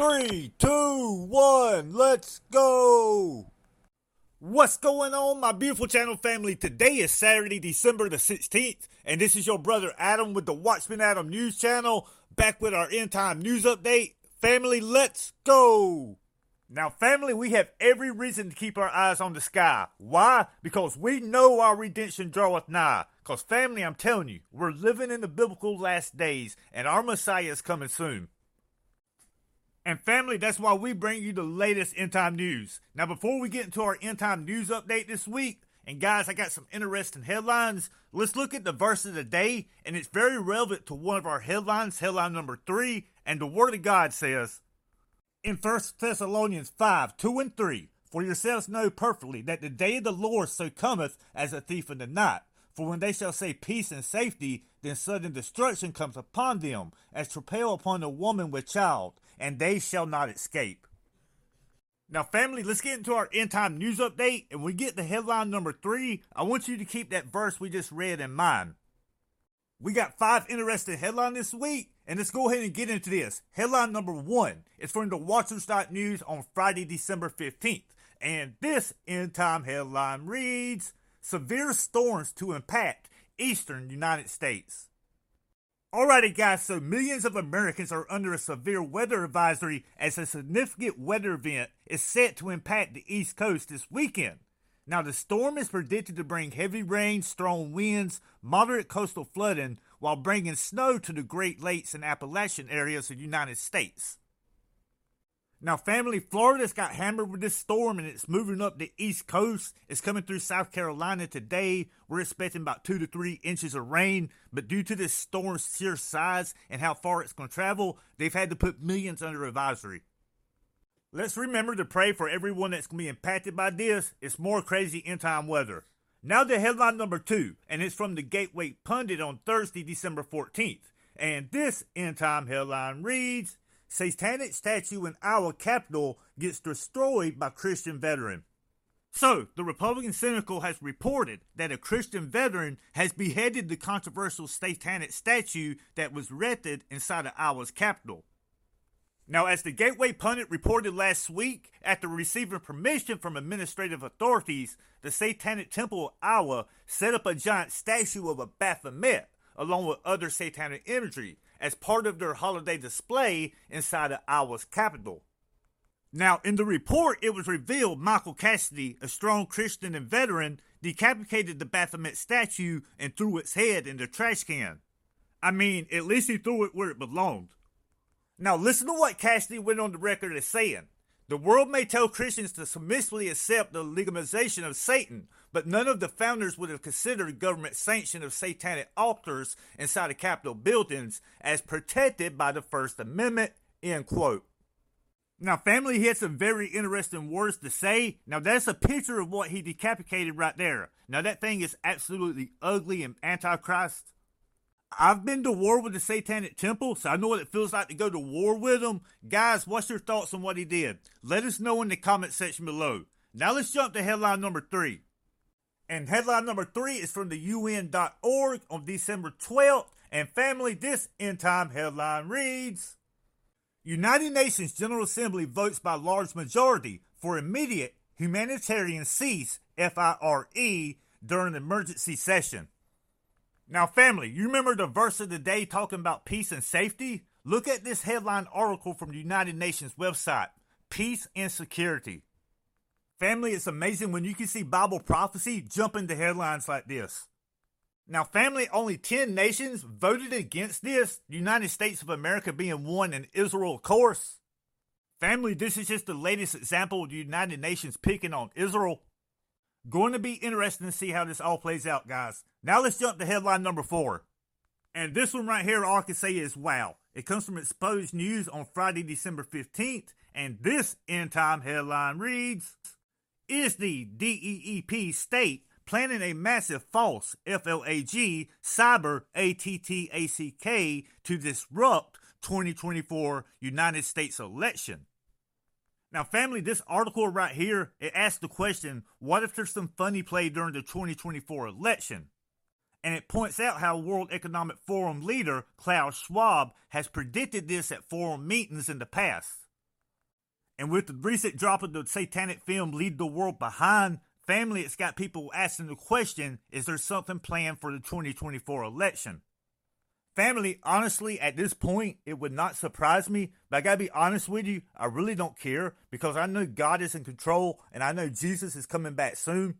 Three, two, one, let's go! What's going on, my beautiful channel family? Today is Saturday, December the 16th, and this is your brother Adam with the Watchman Adam News Channel, back with our end time news update. Family, let's go! Now, family, we have every reason to keep our eyes on the sky. Why? Because we know our redemption draweth nigh. Because, family, I'm telling you, we're living in the biblical last days, and our Messiah is coming soon. And family, that's why we bring you the latest end time news. Now, before we get into our end time news update this week, and guys, I got some interesting headlines. Let's look at the verse of the day, and it's very relevant to one of our headlines, headline number three. And the Word of God says, in 1 Thessalonians 5 2 and 3, For yourselves know perfectly that the day of the Lord so cometh as a thief in the night. For when they shall say peace and safety, then sudden destruction comes upon them, as travail upon a woman with child, and they shall not escape. Now, family, let's get into our end time news update. And we get to headline number three, I want you to keep that verse we just read in mind. We got five interesting headlines this week, and let's go ahead and get into this. Headline number one is from the Watchers News on Friday, December 15th. And this end time headline reads Severe storms to impact eastern United States. Alrighty, guys, so millions of Americans are under a severe weather advisory as a significant weather event is set to impact the East Coast this weekend. Now, the storm is predicted to bring heavy rain, strong winds, moderate coastal flooding, while bringing snow to the Great Lakes and Appalachian areas of the United States. Now, family, Florida's got hammered with this storm and it's moving up the East Coast. It's coming through South Carolina today. We're expecting about two to three inches of rain, but due to this storm's sheer size and how far it's going to travel, they've had to put millions under advisory. Let's remember to pray for everyone that's going to be impacted by this. It's more crazy end time weather. Now the headline number two, and it's from the Gateway Pundit on Thursday, December 14th. And this end time headline reads Satanic statue in our capital gets destroyed by Christian veteran. So, the Republican Cynical has reported that a Christian veteran has beheaded the controversial satanic statue that was erected inside of Iowa's capital. Now, as the Gateway Pundit reported last week, after receiving permission from administrative authorities, the Satanic Temple of Iowa set up a giant statue of a Baphomet, along with other satanic imagery, as part of their holiday display inside of Iowa's capital. Now, in the report, it was revealed Michael Cassidy, a strong Christian and veteran, decapitated the Baphomet statue and threw its head in the trash can. I mean, at least he threw it where it belonged. Now, listen to what Cassidy went on the record as saying. The world may tell Christians to submissively accept the legalization of Satan, but none of the founders would have considered government sanction of satanic altars inside of Capitol buildings as protected by the First Amendment. End quote. Now, family, he had some very interesting words to say. Now, that's a picture of what he decapitated right there. Now, that thing is absolutely ugly and antichrist. I've been to war with the Satanic Temple, so I know what it feels like to go to war with them. Guys, what's your thoughts on what he did? Let us know in the comment section below. Now let's jump to headline number three. And headline number three is from the UN.org on December 12th. And family, this end time headline reads United Nations General Assembly votes by large majority for immediate humanitarian cease, FIRE, during emergency session. Now, family, you remember the verse of the day talking about peace and safety? Look at this headline article from the United Nations website Peace and Security. Family, it's amazing when you can see Bible prophecy jump into headlines like this. Now, family, only 10 nations voted against this, the United States of America being one, and Israel, of course. Family, this is just the latest example of the United Nations picking on Israel. Going to be interesting to see how this all plays out, guys. Now let's jump to headline number four. And this one right here, all I can say is wow. It comes from Exposed News on Friday, December 15th. And this end time headline reads Is the DEEP state planning a massive false FLAG cyber ATTACK to disrupt 2024 United States election? Now, family, this article right here, it asks the question, what if there's some funny play during the 2024 election? And it points out how World Economic Forum leader Klaus Schwab has predicted this at forum meetings in the past. And with the recent drop of the satanic film Leave the World Behind, family, it's got people asking the question is there something planned for the 2024 election? Family, honestly, at this point, it would not surprise me, but I gotta be honest with you, I really don't care because I know God is in control and I know Jesus is coming back soon.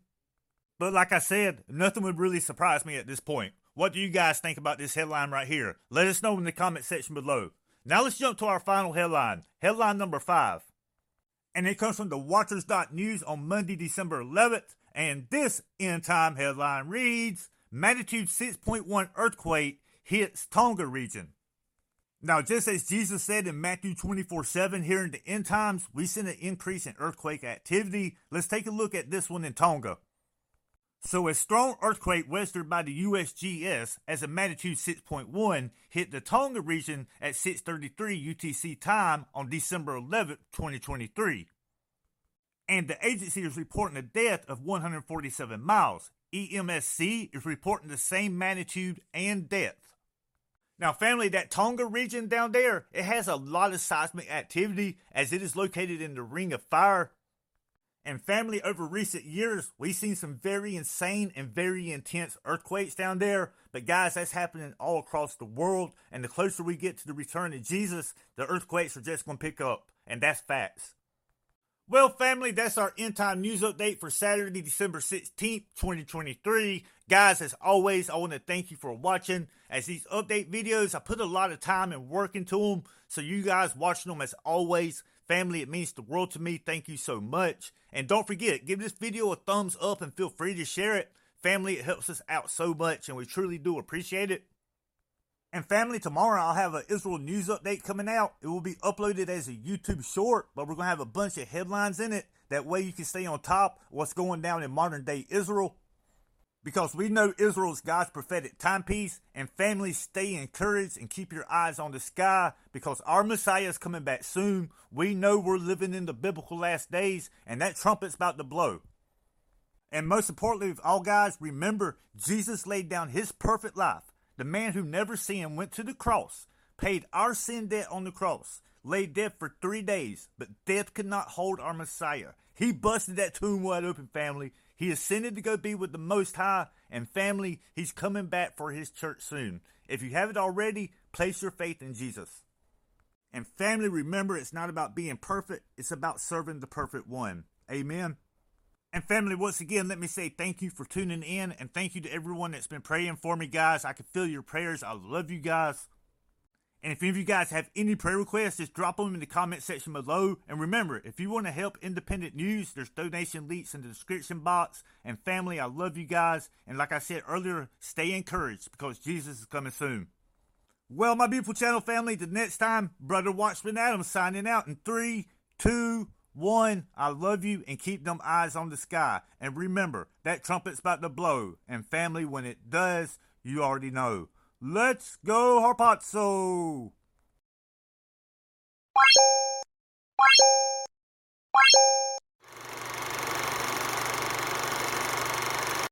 But like I said, nothing would really surprise me at this point. What do you guys think about this headline right here? Let us know in the comment section below. Now let's jump to our final headline. Headline number five and it comes from the Watchers.news on Monday, December 11th. And this end time headline reads Magnitude 6.1 earthquake hits Tonga region. Now, just as Jesus said in Matthew 24 7, here in the end times, we see an increase in earthquake activity. Let's take a look at this one in Tonga. So, a strong earthquake registered by the USGS as a magnitude 6.1 hit the Tonga region at 6:33 UTC time on December 11, 2023. And the agency is reporting a death of 147 miles. EMSC is reporting the same magnitude and depth. Now, family, that Tonga region down there, it has a lot of seismic activity as it is located in the Ring of Fire and family over recent years, we've seen some very insane and very intense earthquakes down there. But guys, that's happening all across the world. And the closer we get to the return of Jesus, the earthquakes are just going to pick up. And that's facts. Well, family, that's our end time news update for Saturday, December 16th, 2023. Guys, as always, I want to thank you for watching. As these update videos, I put a lot of time and work into them. So, you guys watching them as always, family, it means the world to me. Thank you so much. And don't forget, give this video a thumbs up and feel free to share it. Family, it helps us out so much, and we truly do appreciate it. And family, tomorrow I'll have an Israel news update coming out. It will be uploaded as a YouTube short, but we're going to have a bunch of headlines in it. That way you can stay on top what's going down in modern day Israel. Because we know Israel is God's prophetic timepiece, and families stay encouraged and keep your eyes on the sky because our Messiah is coming back soon. We know we're living in the biblical last days, and that trumpet's about to blow. And most importantly of all, guys, remember Jesus laid down his perfect life the man who never sinned went to the cross, paid our sin debt on the cross, lay dead for three days, but death could not hold our Messiah. He busted that tomb wide open, family. He ascended to go be with the Most High, and family, he's coming back for his church soon. If you haven't already, place your faith in Jesus. And family, remember, it's not about being perfect, it's about serving the perfect one. Amen. And family, once again, let me say thank you for tuning in and thank you to everyone that's been praying for me, guys. I can feel your prayers. I love you guys. And if any of you guys have any prayer requests, just drop them in the comment section below. And remember, if you want to help independent news, there's donation links in the description box. And family, I love you guys. And like I said earlier, stay encouraged because Jesus is coming soon. Well, my beautiful channel family, the next time, Brother Watchman Adams signing out in three, two, one, I love you and keep them eyes on the sky. And remember, that trumpet's about to blow. And family, when it does, you already know. Let's go, Harpazo!